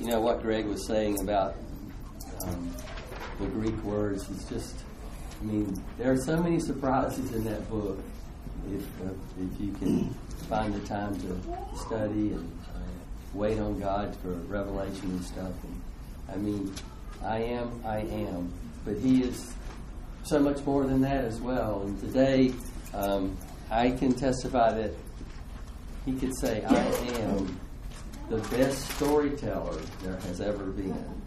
you know what Greg was saying about um, the Greek words is just, I mean, there are so many surprises in that book. If uh, if you can find the time to study and uh, wait on God for revelation and stuff, and I mean, I am, I am, but He is so much more than that as well. And today, um, I can testify that He could say, I am the best storyteller there has ever been.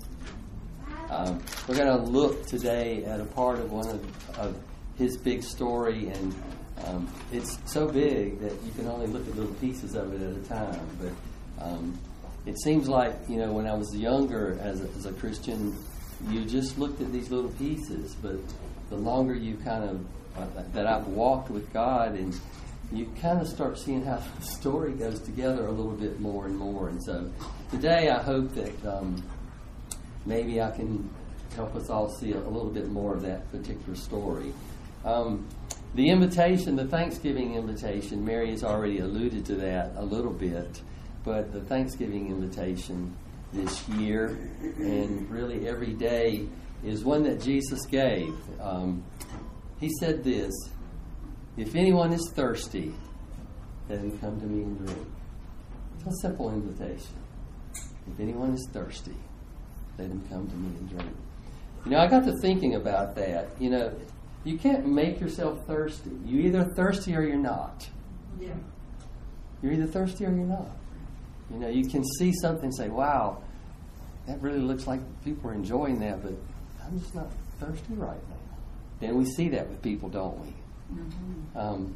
Um, we're going to look today at a part of one of, of his big story, and um, it's so big that you can only look at little pieces of it at a time. But um, it seems like, you know, when I was younger as a, as a Christian, you just looked at these little pieces. But the longer you kind of, uh, that I've walked with God and you kind of start seeing how the story goes together a little bit more and more. And so today I hope that um, maybe I can help us all see a, a, little bit more of that particular story. Um, the invitation, the Thanksgiving invitation, Mary has already alluded to that a little bit, but the Thanksgiving invitation this year and really every day is one that Jesus gave. Um, he said this if anyone is thirsty, let him come to me and drink. It's a simple invitation. If anyone is thirsty, let him come to me and drink. You know, I got to thinking about that. You know, you can't make yourself thirsty. You're either thirsty or you're not. Yeah. You're either thirsty or you're not. You know, you can see something and say, wow, that really looks like people are enjoying that, but I'm just not thirsty right now. And we see that with people, don't we? Um,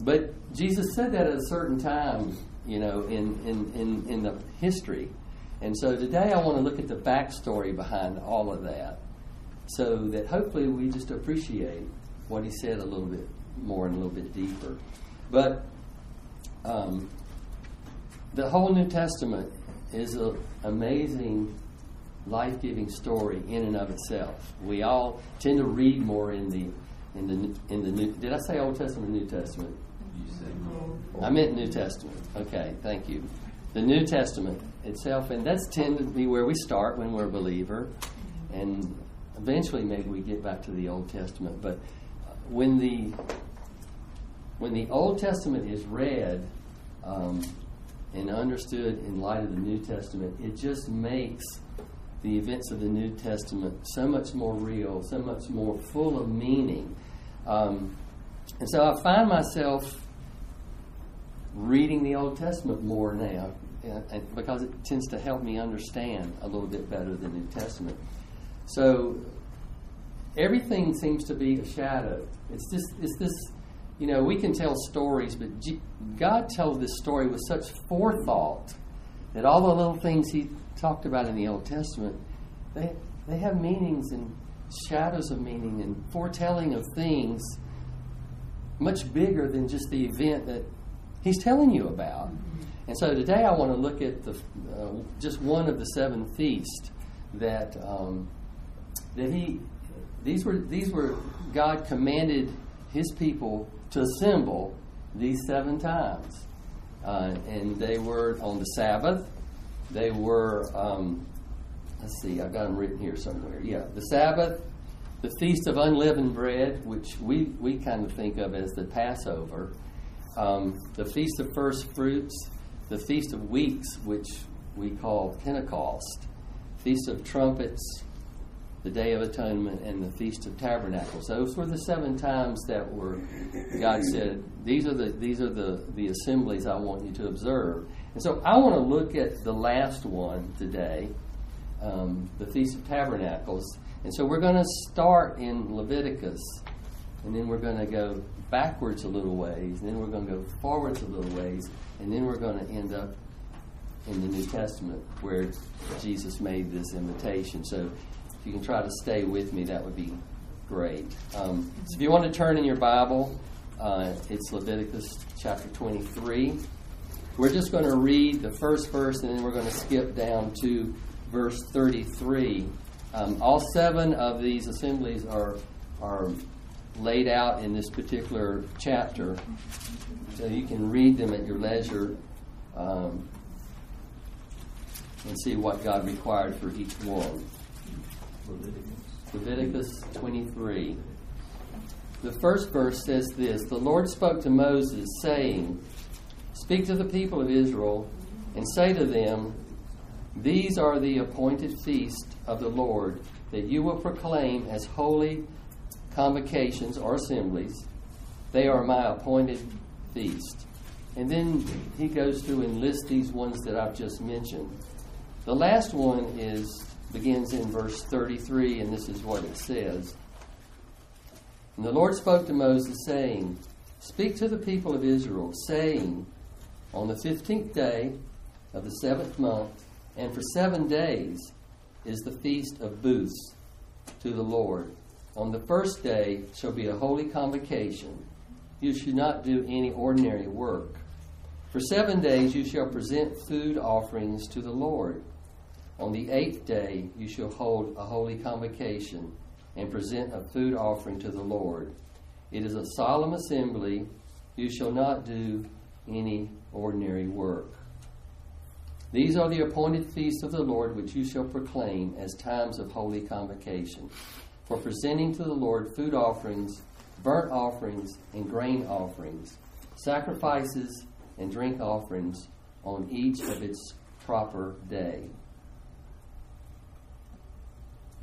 but Jesus said that at a certain time, you know, in, in, in, in the history. And so today I want to look at the backstory behind all of that so that hopefully we just appreciate what he said a little bit more and a little bit deeper. But um, the whole New Testament is an amazing, life giving story in and of itself. We all tend to read more in the in the in the new. Did I say Old Testament, or New Testament? You said I meant New Testament. Okay, thank you. The New Testament itself, and that's tend to be where we start when we're a believer, and eventually maybe we get back to the Old Testament. But when the when the Old Testament is read um, and understood in light of the New Testament, it just makes the events of the New Testament so much more real, so much more full of meaning. Um, and so I find myself reading the Old Testament more now because it tends to help me understand a little bit better the New Testament. So everything seems to be a shadow. It's this, it's this, you know, we can tell stories, but God tells this story with such forethought that all the little things He talked about in the Old Testament, they, they have meanings and shadows of meaning and foretelling of things much bigger than just the event that he's telling you about. And so today I want to look at the, uh, just one of the seven feasts that um, that he these were these were God commanded his people to assemble these seven times, uh, and they were on the Sabbath, they were, um, let's see, I've got them written here somewhere. Yeah, the Sabbath, the Feast of Unleavened Bread, which we, we kind of think of as the Passover, um, the Feast of First Fruits, the Feast of Weeks, which we call Pentecost, Feast of Trumpets, the Day of Atonement, and the Feast of Tabernacles. Those were the seven times that were God said, These are the these are the, the assemblies I want you to observe. And so I want to look at the last one today, um, the Feast of Tabernacles. And so we're going to start in Leviticus, and then we're going to go backwards a little ways, and then we're going to go forwards a little ways, and then we're going to end up in the New Testament where Jesus made this invitation. So if you can try to stay with me, that would be great. Um, so if you want to turn in your Bible, uh, it's Leviticus chapter 23. We're just going to read the first verse and then we're going to skip down to verse 33. Um, all seven of these assemblies are, are laid out in this particular chapter, so you can read them at your leisure. Um, and see what God required for each one. Leviticus 23. The first verse says this The Lord spoke to Moses, saying, Speak to the people of Israel, and say to them, These are the appointed feasts of the Lord that you will proclaim as holy convocations or assemblies. They are my appointed feast. And then he goes through and lists these ones that I've just mentioned. The last one is begins in verse 33, and this is what it says. And the Lord spoke to Moses, saying, Speak to the people of Israel, saying, On the fifteenth day of the seventh month, and for seven days, is the feast of booths to the Lord. On the first day shall be a holy convocation. You should not do any ordinary work. For seven days you shall present food offerings to the Lord. On the eighth day you shall hold a holy convocation and present a food offering to the Lord. It is a solemn assembly. You shall not do any ordinary work. These are the appointed feasts of the Lord which you shall proclaim as times of holy convocation, for presenting to the Lord food offerings, burnt offerings, and grain offerings, sacrifices and drink offerings on each of its proper day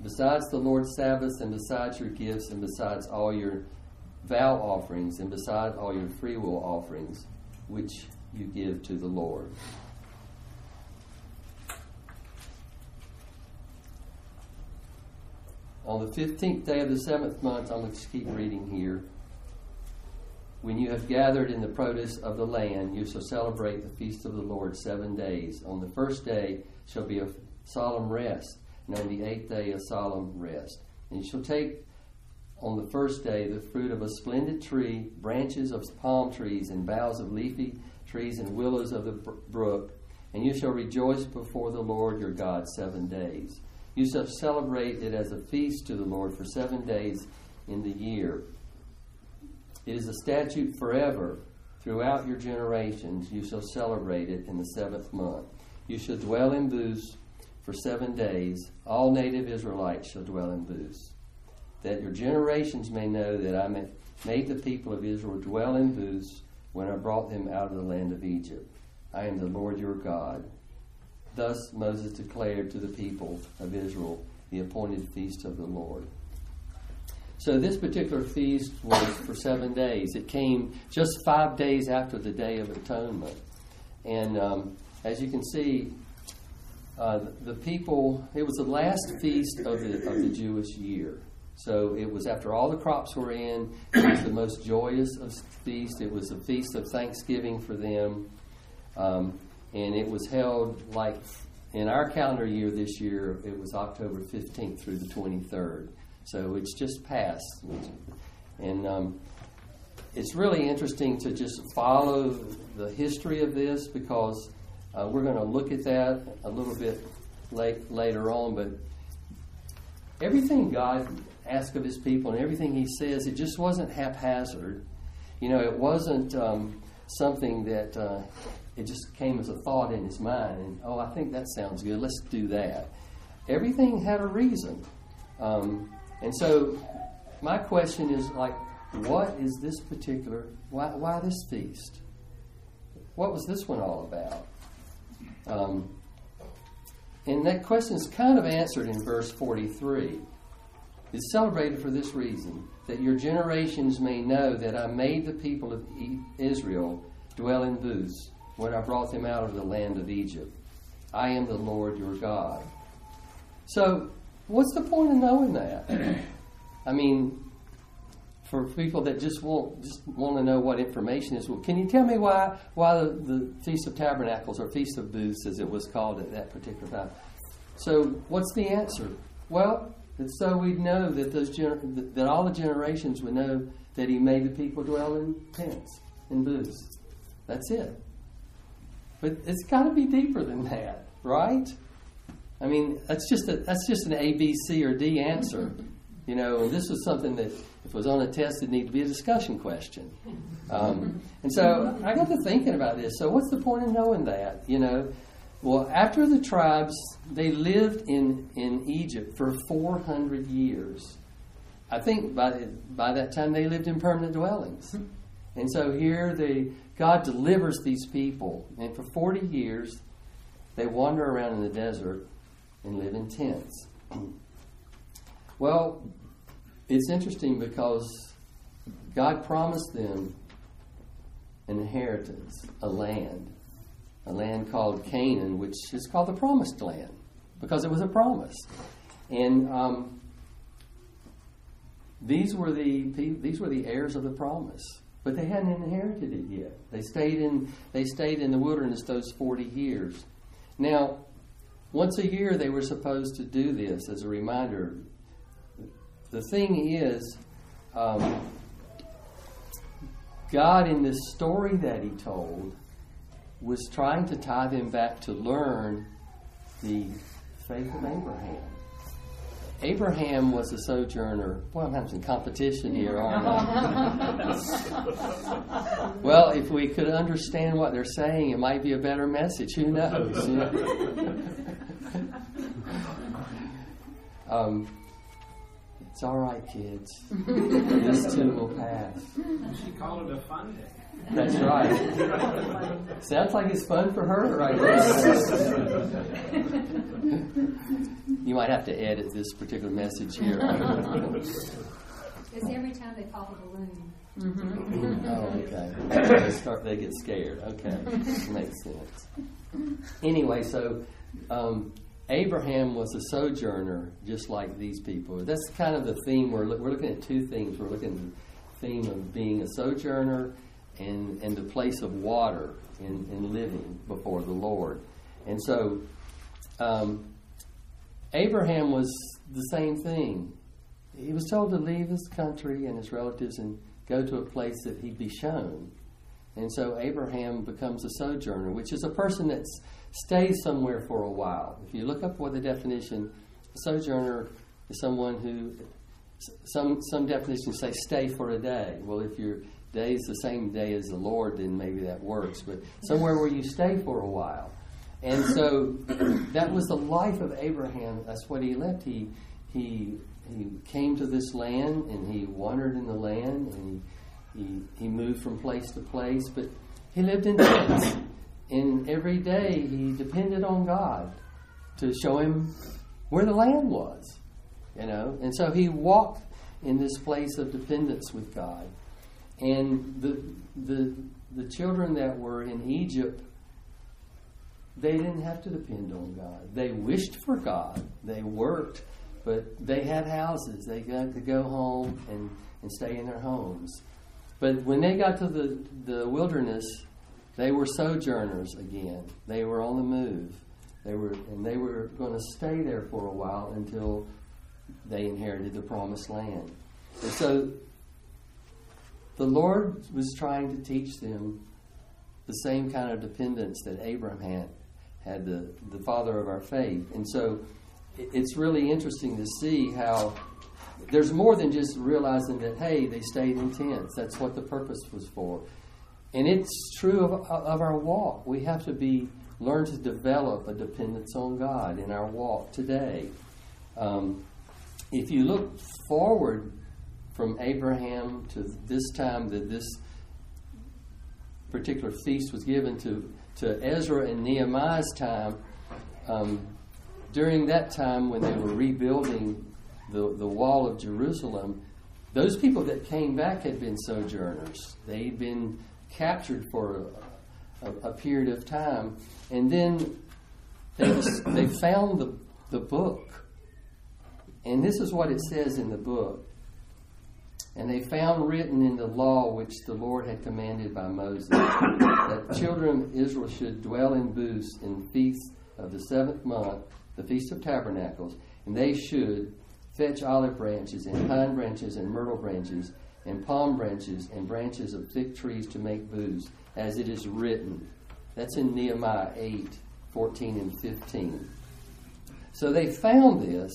besides the Lord's Sabbaths, and besides your gifts, and besides all your vow offerings, and besides all your freewill offerings, which you give to the Lord. On the fifteenth day of the seventh month, I'm going to keep reading here. When you have gathered in the produce of the land, you shall celebrate the feast of the Lord seven days. On the first day shall be a solemn rest and on the eighth day a solemn rest. And you shall take on the first day the fruit of a splendid tree, branches of palm trees, and boughs of leafy trees, and willows of the brook, and you shall rejoice before the Lord your God seven days. You shall celebrate it as a feast to the Lord for seven days in the year. It is a statute forever. Throughout your generations, you shall celebrate it in the seventh month. You shall dwell in booths for seven days, all native Israelites shall dwell in booths, that your generations may know that I made the people of Israel dwell in booths when I brought them out of the land of Egypt. I am the Lord your God. Thus Moses declared to the people of Israel the appointed feast of the Lord. So this particular feast was for seven days. It came just five days after the Day of Atonement. And um, as you can see, uh, the people, it was the last feast of the, of the Jewish year. So it was after all the crops were in, it was the most joyous of feasts. It was a feast of Thanksgiving for them. Um, and it was held like in our calendar year this year, it was October 15th through the 23rd. So it's just passed. And um, it's really interesting to just follow the history of this because uh, we're going to look at that a little bit late, later on, but everything God asked of His people and everything He says, it just wasn't haphazard. You know, it wasn't um, something that uh, it just came as a thought in His mind, and oh, I think that sounds good. Let's do that. Everything had a reason, um, and so my question is like, what is this particular? Why, why this feast? What was this one all about? Um, and that question is kind of answered in verse 43. It's celebrated for this reason that your generations may know that I made the people of Israel dwell in booths when I brought them out of the land of Egypt. I am the Lord your God. So, what's the point of knowing that? I mean, for people that just want just want to know what information is. Well, can you tell me why why the, the Feast of Tabernacles or Feast of Booths, as it was called at that particular time? So, what's the answer? Well, it's so we'd know that those gener- that all the generations would know that He made the people dwell in tents in booths. That's it. But it's got to be deeper than that, right? I mean, that's just a, that's just an A, B, C, or D answer. You know, and this was something that if it was on a test, it'd need to be a discussion question. Um, and so I got to thinking about this. So what's the point of knowing that? You know, Well, after the tribes, they lived in, in Egypt for 400 years. I think by, by that time they lived in permanent dwellings. Hmm. And so here they, God delivers these people. And for 40 years, they wander around in the desert and live in tents. Well, it's interesting because God promised them an inheritance, a land, a land called Canaan, which is called the Promised Land because it was a promise. And um, these were the these were the heirs of the promise, but they hadn't inherited it yet. They stayed in they stayed in the wilderness those forty years. Now, once a year they were supposed to do this as a reminder the thing is, um, God, in this story that He told, was trying to tie them back to learn the faith of Abraham. Abraham was a sojourner. Boy, I'm having some competition here, aren't I? well, if we could understand what they're saying, it might be a better message. Who knows? You know? um, it's all right, kids. this too will pass. She called it a fun day. That's right. Sounds like it's fun for her right you might have to edit this particular message here. It's every time they pop a balloon. Mm-hmm. Oh, okay. They start. They get scared. Okay, makes sense. Anyway, so um, Abraham was a sojourner, just like these people. That's kind of the theme. We're, we're looking at two things. We're looking at the theme of being a sojourner and, and the place of water in, in living before the Lord. And so um, Abraham was the same thing. He was told to leave his country and his relatives and go to a place that he'd be shown. And so Abraham becomes a sojourner, which is a person that stays somewhere for a while. If you look up what the definition, a sojourner is someone who, some, some definitions say stay for a day. Well, if your day is the same day as the Lord, then maybe that works. But somewhere where you stay for a while. And so that was the life of Abraham. That's what he left. He, he, he came to this land and he wandered in the land and he, he, he moved from place to place, but he lived in tents. And every day he depended on God to show him where the land was, you know. And so he walked in this place of dependence with God. And the the the children that were in Egypt, they didn't have to depend on God. They wished for God. They worked, but they had houses. They got to go home and, and stay in their homes. But when they got to the, the wilderness, they were sojourners again. They were on the move. They were, and they were going to stay there for a while until they inherited the promised land. And so the Lord was trying to teach them the same kind of dependence that Abraham had, had the, the father of our faith. And so it's really interesting to see how there's more than just realizing that, hey, they stayed in tents. That's what the purpose was for. And it's true of, of our walk. We have to be learn to develop a dependence on God in our walk today. Um, if you look forward from Abraham to this time that this particular feast was given to, to Ezra and Nehemiah's time, um, during that time when they were rebuilding the, the wall of Jerusalem, those people that came back had been sojourners. They'd been captured for a, a, period of time, and then they, they found the, the book. And this is what it says in the book. And they found written in the law which the Lord had commanded by Moses that children of Israel should dwell in booths in the feast of the seventh month, the Feast of Tabernacles, and they should fetch olive branches and pine branches and myrtle branches and palm branches and branches of thick trees to make booths, as it is written. That's in Nehemiah 8 14 and 15. So they found this,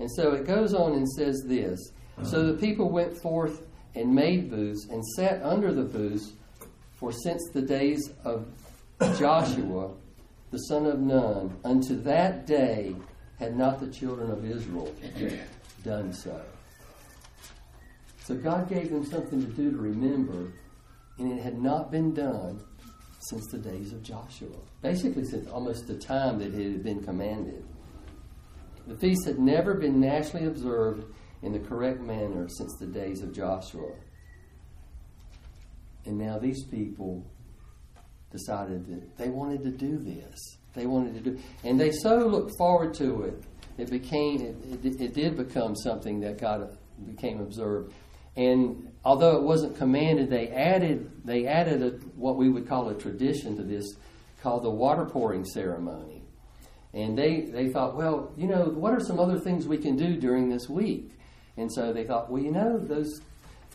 and so it goes on and says this. So the people went forth and made booths and sat under the booths, for since the days of Joshua the son of Nun, unto that day had not the children of Israel done so. So God gave them something to do to remember, and it had not been done since the days of Joshua. Basically, since almost the time that it had been commanded. The feast had never been nationally observed in the correct manner since the days of Joshua. And now these people decided that they wanted to do this. They wanted to do, and they so looked forward to it. It became, it, it, it did become something that God became observed. And although it wasn't commanded, they added they added a, what we would call a tradition to this, called the water pouring ceremony. And they they thought, well, you know, what are some other things we can do during this week? And so they thought, well, you know, those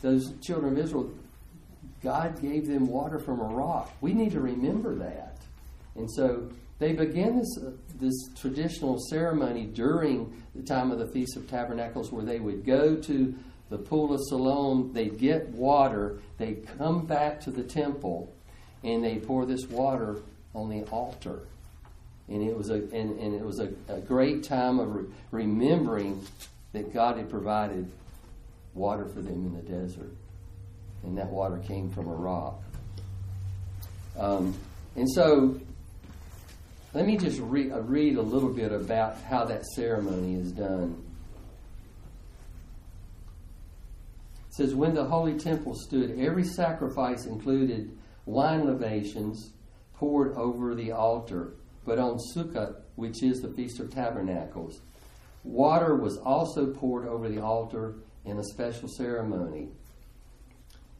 those children of Israel, God gave them water from a rock. We need to remember that. And so they began this uh, this traditional ceremony during the time of the Feast of Tabernacles, where they would go to the pool of Siloam, they'd get water, they'd come back to the temple, and they pour this water on the altar. And it was a and, and it was a, a great time of re- remembering that God had provided water for them in the desert, and that water came from a rock. Um, and so, let me just re- uh, read a little bit about how that ceremony is done. It says, When the holy temple stood, every sacrifice included wine libations poured over the altar. But on Sukkot, which is the Feast of Tabernacles, water was also poured over the altar in a special ceremony.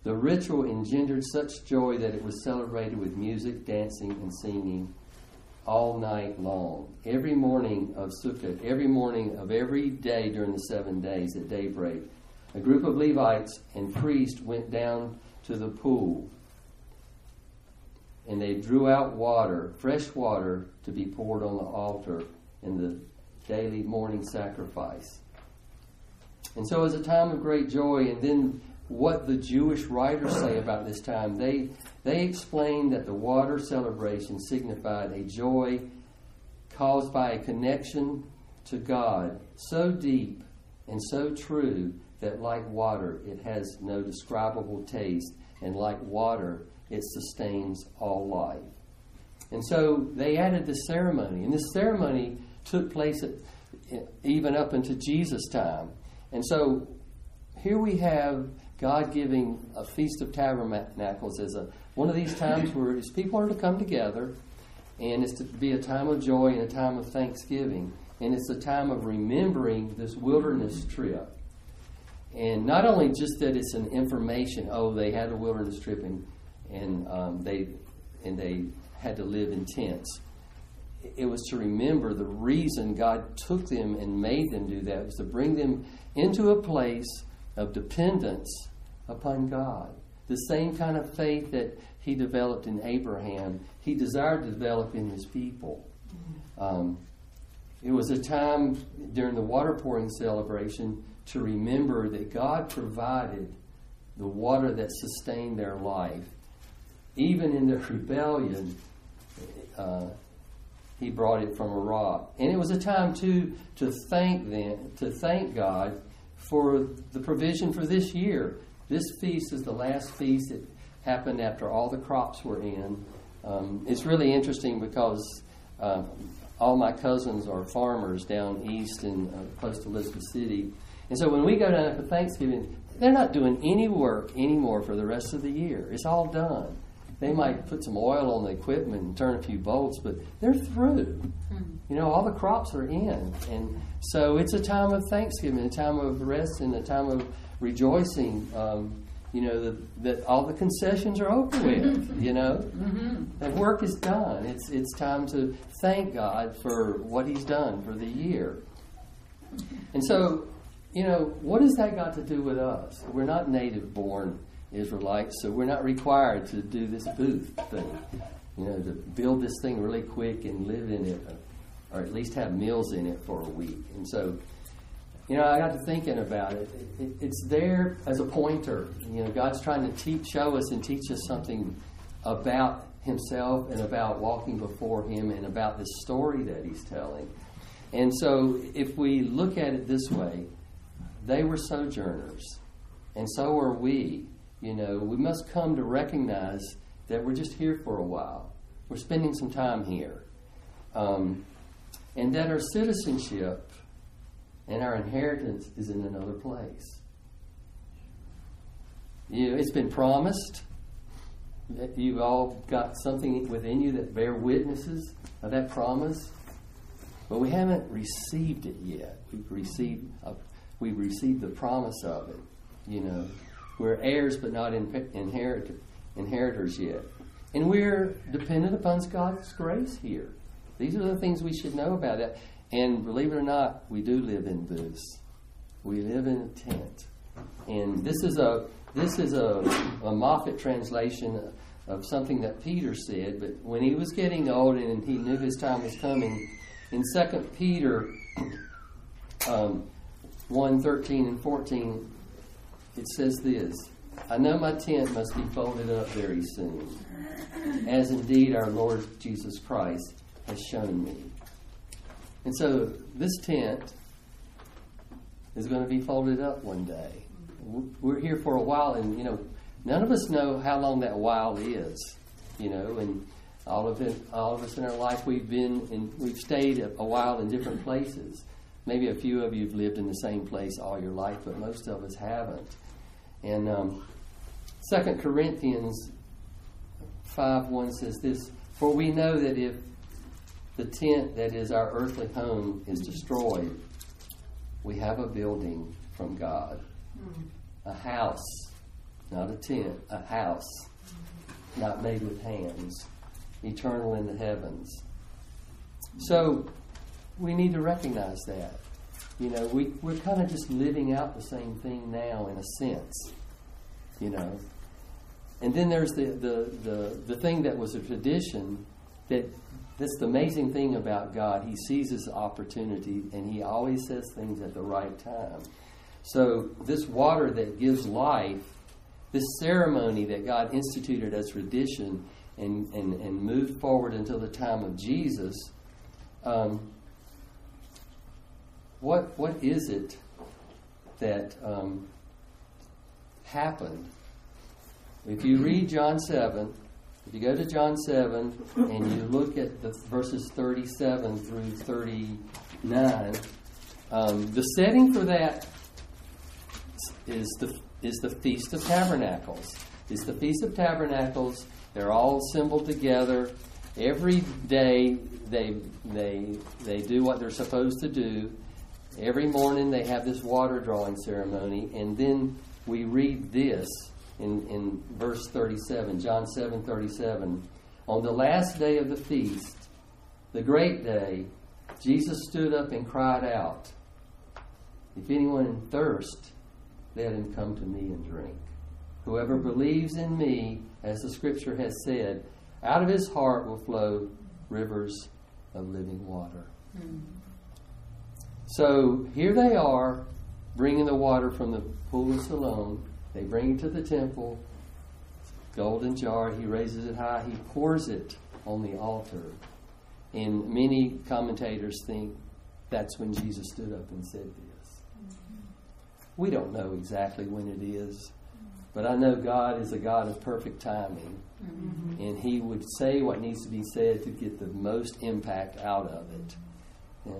The ritual engendered such joy that it was celebrated with music, dancing, and singing all night long. Every morning of Sukkot, every morning of every day during the seven days at daybreak, a group of Levites and priests went down to the pool and they drew out water, fresh water, to be poured on the altar in the daily morning sacrifice. And so it was a time of great joy. And then what the Jewish writers say about this time, they, they explain that the water celebration signified a joy caused by a connection to God so deep and so true that, like water, it has no describable taste, and like water, it sustains all life. And so they added the ceremony, and this ceremony took place at, even up into Jesus' time. And so here we have God giving a Feast of Tabernacles as a one of these times where his people are to come together, and it's to be a time of joy and a time of thanksgiving. And it's a time of remembering this wilderness trip. And not only just that it's an information, oh, they had a wilderness trip and and um, they and they had to live in tents. It was to remember the reason God took them and made them do that was to bring them into a place of dependence upon God. The same kind of faith that He developed in Abraham, He desired to develop in His people. Um, it was a time during the water pouring celebration to remember that God provided the water that sustained their life even in their rebellion, uh, he brought it from a rock. And it was a time too to thank them, to thank God for the provision for this year. This feast is the last feast that happened after all the crops were in. Um, it's really interesting because uh, all my cousins are farmers down east and uh, close to Elizabeth City. And so when we go down for Thanksgiving, they're not doing any work anymore for the rest of the year. It's all done. They might put some oil on the equipment and turn a few bolts, but they're through. Hmm. You know, all the crops are in. And so it's a time of thanksgiving, a time of rest, and a time of rejoicing. Um, you know, that, that all the concessions are over with, you know. Mm-hmm. That work is done. It's, it's time to thank God for what He's done for the year. And so, you know, what has that got to do with us? We're not native born Israelites, so we're not required to do this booth thing, you know, to build this thing really quick and live in it, or at least have meals in it for a week. And so, you know, I got to thinking about it. it, it it's there as a pointer. You know, God's trying to teach, show us and teach us something about himself and about walking before him and about this story that he's telling. And so, if we look at it this way, they were sojourners, and so are we. You know, we must come to recognize that we're just here for a while. We're spending some time here. Um, and that our citizenship and our inheritance is in another place. You know, it's been promised. that You've all got something within you that bear witnesses of that promise, but we haven't received it yet. We've received a, we've received the promise of it. You know, we're heirs but not inherit, inheritors yet, and we're dependent upon God's grace here. These are the things we should know about it. And believe it or not, we do live in booths. We live in a tent, and this is a this is a, a Moffat translation of something that Peter said. But when he was getting old and he knew his time was coming, in Second Peter um, 1, 13 and 14, it says this I know my tent must be folded up very soon, as indeed our Lord Jesus Christ has shown me. And so this tent is going to be folded up one day. We're here for a while, and you know, none of us know how long that while is. You know, and all of it, all of us in our life, we've been and we've stayed a, a while in different places. Maybe a few of you have lived in the same place all your life, but most of us haven't. And um, Second Corinthians five one says this: For we know that if the tent that is our earthly home is destroyed, we have a building from God, a house, not a tent, a house, not made with hands, eternal in the heavens. So we need to recognize that. You know, we, we're kind of just living out the same thing now in a sense, you know. And then there's the, the, the, the thing that was a tradition that that's the amazing thing about God. He his opportunity and he always says things at the right time. So, this water that gives life, this ceremony that God instituted as tradition and, and, and moved forward until the time of Jesus, um, what, what is it that um, happened? If you read John 7, if you go to John 7 and you look at the verses 37 through 39, um, the setting for that is the is the Feast of Tabernacles. It's the Feast of Tabernacles. They're all assembled together. Every day they they they do what they're supposed to do. Every morning they have this water drawing ceremony, and then we read this in, in verse 37, John 7 37. On the last day of the feast, the great day, Jesus stood up and cried out, If anyone thirst, let him come to me and drink. Whoever believes in me, as the scripture has said, out of his heart will flow rivers of living water. Mm. So here they are, bringing the water from the pool of Siloam. They bring it to the temple, golden jar. He raises it high. He pours it on the altar. And many commentators think that's when Jesus stood up and said this. We don't know exactly when it is, but I know God is a God of perfect timing. Mm-hmm. And He would say what needs to be said to get the most impact out of it. Yeah.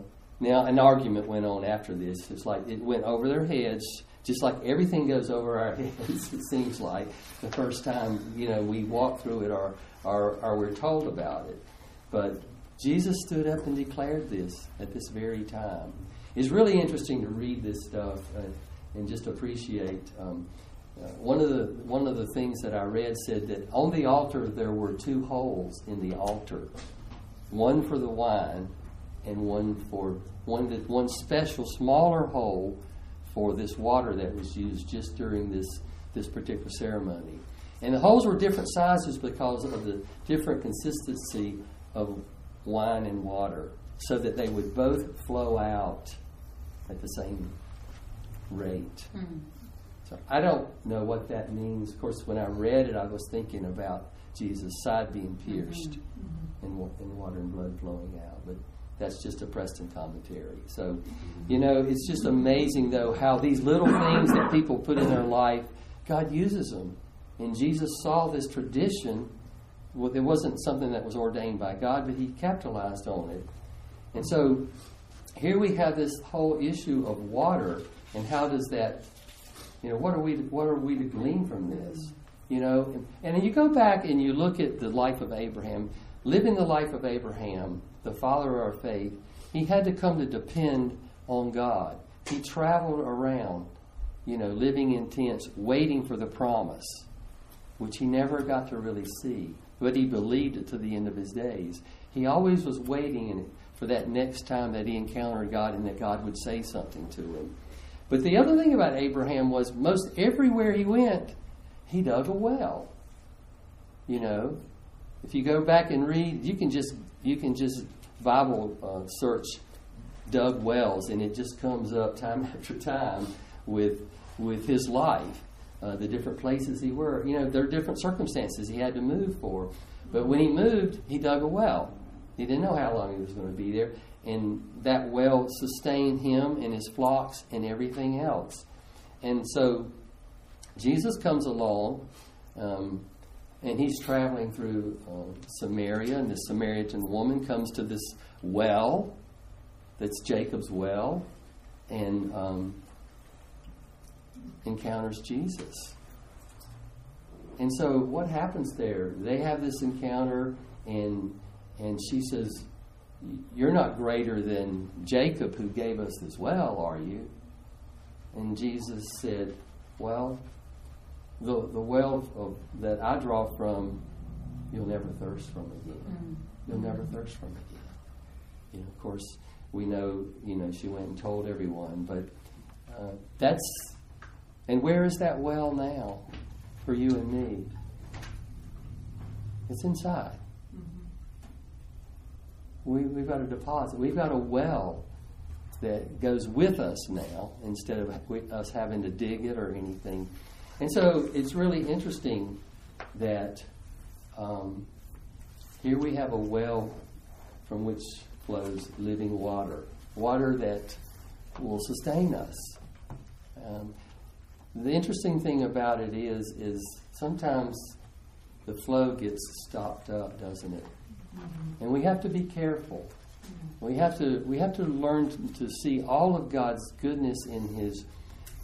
Now, an argument went on after this. It's like it went over their heads just like everything goes over our heads, it seems like the first time you know we walk through it or, or, or we're told about it. But Jesus stood up and declared this at this very time. It's really interesting to read this stuff uh, and just appreciate. Um, uh, one of the one of the things that I read said that on the altar there were two holes in the altar, one for the wine, and one for one that one special smaller hole for this water that was used just during this, this particular ceremony. And the holes were different sizes because of the different consistency of wine and water, so that they would both flow out at the same rate. Mm. So I don't know what that means. Of course, when I read it, I was thinking about Jesus' side being pierced and, and water and blood flowing out. But that's just a Preston commentary. So, mm-hmm. you know, it's just amazing, though, how these little things that people put in their life, God uses them. And Jesus saw this tradition. Well, it wasn't something that was ordained by God, but he capitalized on it. And so here we have this whole issue of water and how does that you know what are we to, what are we to glean from this you know and, and you go back and you look at the life of abraham living the life of abraham the father of our faith he had to come to depend on god he traveled around you know living in tents waiting for the promise which he never got to really see but he believed it to the end of his days he always was waiting in for that next time that he encountered God and that God would say something to him. But the other thing about Abraham was most everywhere he went, he dug a well. You know, if you go back and read, you can just you can just Bible uh, search dug wells, and it just comes up time after time with with his life, uh, the different places he were. You know, there are different circumstances he had to move for, but when he moved, he dug a well. He didn't know how long he was going to be there, and that well sustained him and his flocks and everything else. And so Jesus comes along, um, and he's traveling through uh, Samaria, and the Samaritan woman comes to this well that's Jacob's well and um, encounters Jesus. And so, what happens there? They have this encounter, and and she says, You're not greater than Jacob who gave us this well, are you? And Jesus said, Well, the, the well of, that I draw from, you'll never thirst from again. You'll never thirst from again. You know, of course, we know, you know, she went and told everyone, but uh, that's, and where is that well now for you and me? It's inside. We, we've got a deposit. We've got a well that goes with us now instead of us having to dig it or anything. And so it's really interesting that um, here we have a well from which flows living water, water that will sustain us. Um, the interesting thing about it is, is sometimes the flow gets stopped up, doesn't it? And we have to be careful. We have to we have to learn to see all of God's goodness in His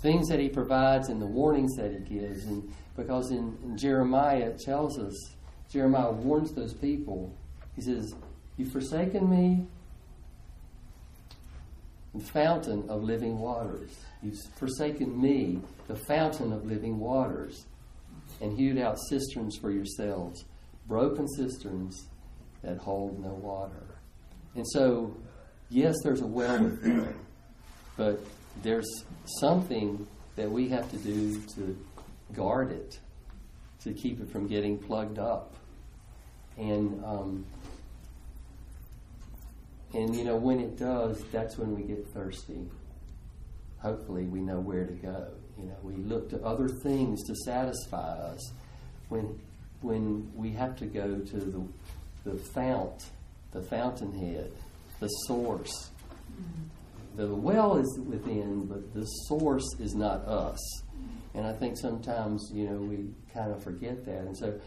things that He provides and the warnings that He gives. And because in, in Jeremiah it tells us, Jeremiah warns those people. He says, "You've forsaken me, the fountain of living waters. You've forsaken me, the fountain of living waters, and hewed out cisterns for yourselves, broken cisterns." that hold no water. And so, yes, there's a well within, but there's something that we have to do to guard it, to keep it from getting plugged up. And um, and you know when it does, that's when we get thirsty. Hopefully, we know where to go. You know, we look to other things to satisfy us. When when we have to go to the the fount, the fountainhead, the source. The well is within, but the source is not us. And I think sometimes, you know, we kind of forget that. And so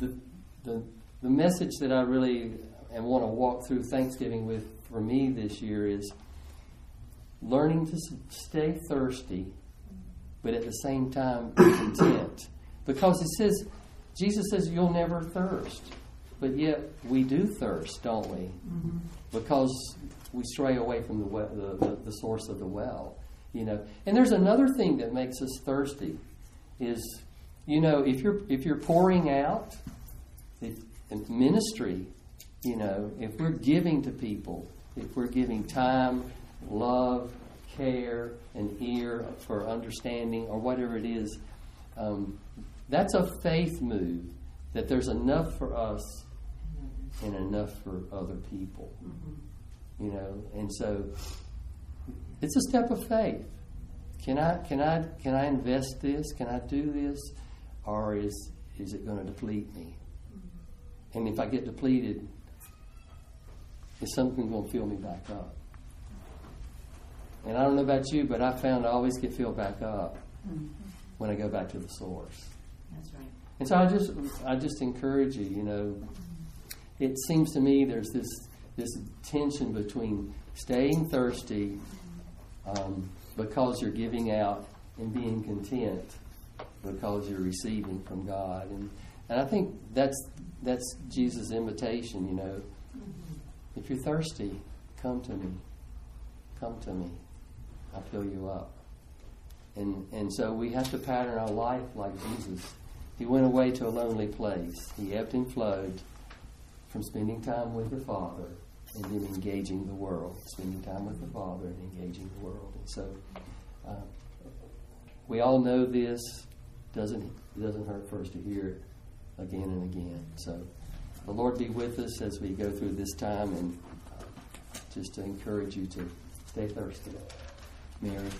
the, the, the message that I really and want to walk through Thanksgiving with for me this year is learning to stay thirsty, but at the same time content. Because it says, Jesus says, you'll never thirst. But yet we do thirst, don't we? Mm-hmm. Because we stray away from the, well, the, the, the source of the well. You know, and there's another thing that makes us thirsty, is you know if you're if you're pouring out, if, ministry, you know, if we're giving to people, if we're giving time, love, care, an ear for understanding, or whatever it is, um, that's a faith move. That there's enough for us and enough for other people. Mm-hmm. You know, and so it's a step of faith. Can I can I can I invest this? Can I do this, or is is it going to deplete me? Mm-hmm. and if I get depleted, is something going to fill me back up? And I don't know about you, but I found I always get filled back up mm-hmm. when I go back to the source. That's right. And so I just I just encourage you, you know, mm-hmm. It seems to me there's this this tension between staying thirsty um, because you're giving out and being content because you're receiving from God. And and I think that's that's Jesus' invitation, you know. If you're thirsty, come to me. Come to me. I'll fill you up. And and so we have to pattern our life like Jesus. He went away to a lonely place. He ebbed and flowed from spending time with the Father and then engaging the world. Spending time with the Father and engaging the world. And so uh, we all know this. Doesn't it doesn't hurt for us to hear it again and again. So the Lord be with us as we go through this time and uh, just to encourage you to stay thirsty. Mary.